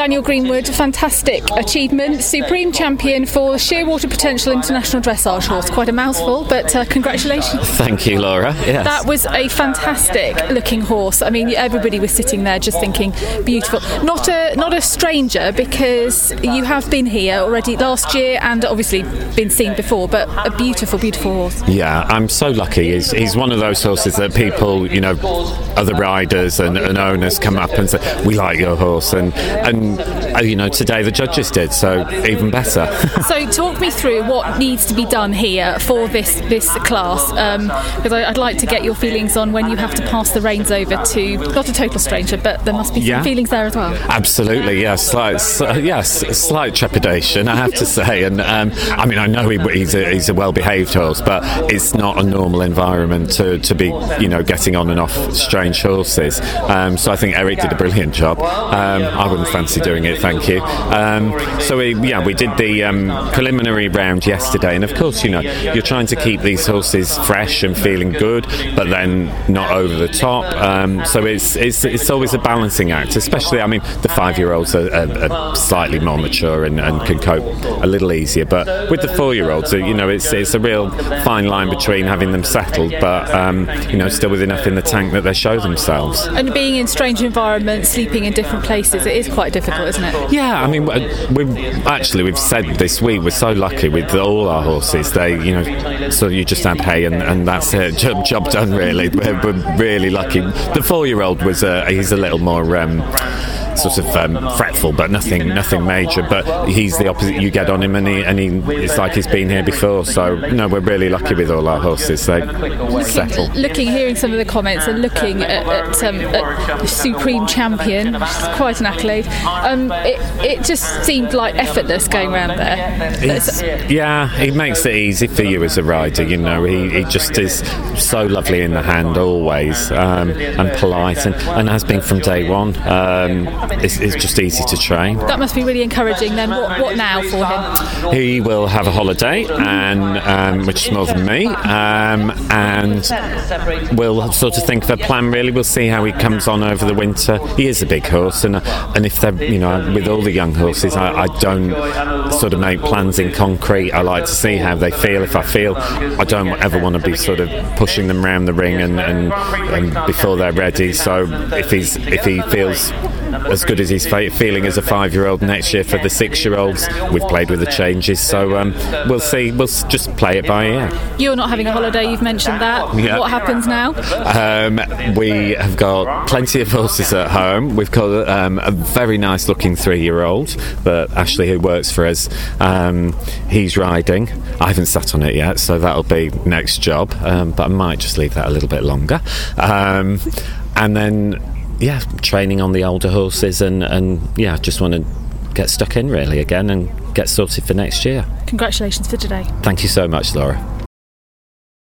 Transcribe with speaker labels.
Speaker 1: Daniel Greenwood, fantastic achievement, supreme champion for Shearwater Potential International Dressage Horse. Quite a mouthful, but uh, congratulations.
Speaker 2: Thank you, Laura. Yes.
Speaker 1: That was a fantastic looking horse. I mean, everybody was sitting there just thinking, beautiful. Not a not a stranger because you have been here already last year and obviously been seen before, but a beautiful, beautiful horse.
Speaker 2: Yeah, I'm so lucky. He's, he's one of those horses that people, you know, other riders and, and owners come up and say, "We like your horse," and and uh, you know, today the judges did, so even better.
Speaker 1: so, talk me through what needs to be done here for this this class, because um, I'd like to get your feelings on when you have to pass the reins over to not a total stranger, but there must be yeah. some feelings there as well.
Speaker 2: Absolutely, yes, slight, yes, slight trepidation, I have to say, and um, I mean, I know he, he's a, he's a well-behaved horse, but it's not a normal environment to, to be, you know, getting on and off strange horses. Um, so I think Eric did a brilliant job. Um, I wouldn't fancy doing it, thank you. Um, so we, yeah, we did the um, preliminary round yesterday, and of course, you know, you're trying to keep these horses fresh and feeling good, but then not over the top. Um, so it's, it's it's always a balancing act, especially. I mean, the five-year-olds are, are, are slightly more mature and, and, can cope a little easier, but with the four-year-olds, you know, it's it's a real fine line between having them settled, but um, you know, still with enough in the tank that they show themselves.
Speaker 1: And being in strange environments, sleeping in different places, it is quite difficult, isn't it?
Speaker 2: Yeah, I mean, we actually we've said this week we're so lucky with all our horses. They, you know, so you just add hay and, and that's it. Job, job done. Really, we're, we're really lucky. The four-year-old was uh, he's a little more. Um, sort of um, fretful, but nothing nothing major. But he's the opposite. You get on him, and he, and he it's like he's been here before. So no, we're really lucky with all our horses. They settle.
Speaker 1: Looking, hearing some of the comments, and looking at, at, um, at Supreme Champion, which is quite an accolade. Um, it, it just seemed like effortless going around there.
Speaker 2: It's, yeah, he makes it easy for you as a rider. You know, he, he just is so lovely in the hand always, um, and polite, and, and has been from day one. Um, it's, it's, just easy to train.
Speaker 1: That must be really encouraging. Then, what, what now for him?
Speaker 2: He will have a holiday, and um, which is more than me, um, and we'll sort of think of a plan. Really, we'll see how he comes on over the winter. He is a big horse, and and if they're you know with all the young horses, I, I don't sort of make plans in concrete. I like to see how they feel. If I feel I don't ever want to be sort of pushing them around the ring and, and, and before they're ready. So if he's if he feels as good as he's feeling as a five-year-old next year for the six-year-olds. We've played with the changes, so um, we'll see. We'll just play it by ear.
Speaker 1: You're not having a holiday. You've mentioned that. Yeah. What happens now?
Speaker 2: Um, we have got plenty of horses at home. We've got um, a very nice-looking three-year-old that Ashley, who works for us, um, he's riding. I haven't sat on it yet, so that'll be next job. Um, but I might just leave that a little bit longer. Um, and then yeah, training on the older horses and, and yeah, just want to get stuck in really again and get sorted for next year.
Speaker 1: Congratulations for today.
Speaker 2: Thank you so much, Laura.